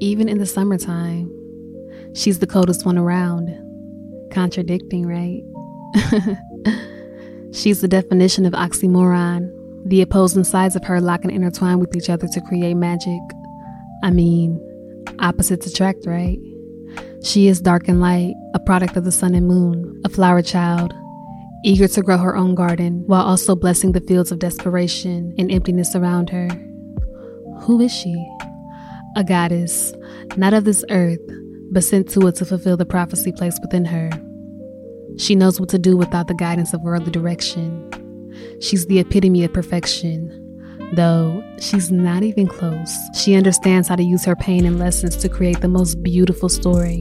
even in the summertime. She's the coldest one around. Contradicting, right? She's the definition of oxymoron. The opposing sides of her lock and intertwine with each other to create magic. I mean, opposites attract, right? She is dark and light, a product of the sun and moon, a flower child, eager to grow her own garden while also blessing the fields of desperation and emptiness around her. Who is she? A goddess, not of this earth, but sent to it to fulfill the prophecy placed within her. She knows what to do without the guidance of worldly direction. She's the epitome of perfection, though she's not even close. She understands how to use her pain and lessons to create the most beautiful story,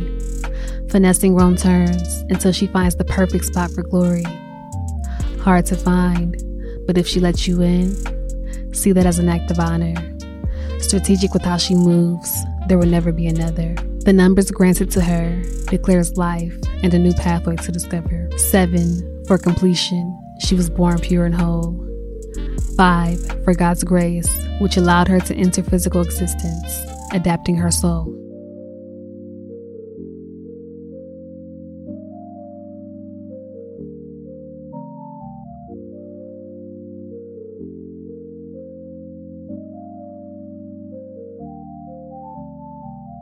finessing wrong turns until she finds the perfect spot for glory. Hard to find, but if she lets you in, see that as an act of honor. Strategic with how she moves, there will never be another. The numbers granted to her declares life and a new pathway to discover. Seven, for completion, she was born pure and whole. Five, for God's grace, which allowed her to enter physical existence, adapting her soul.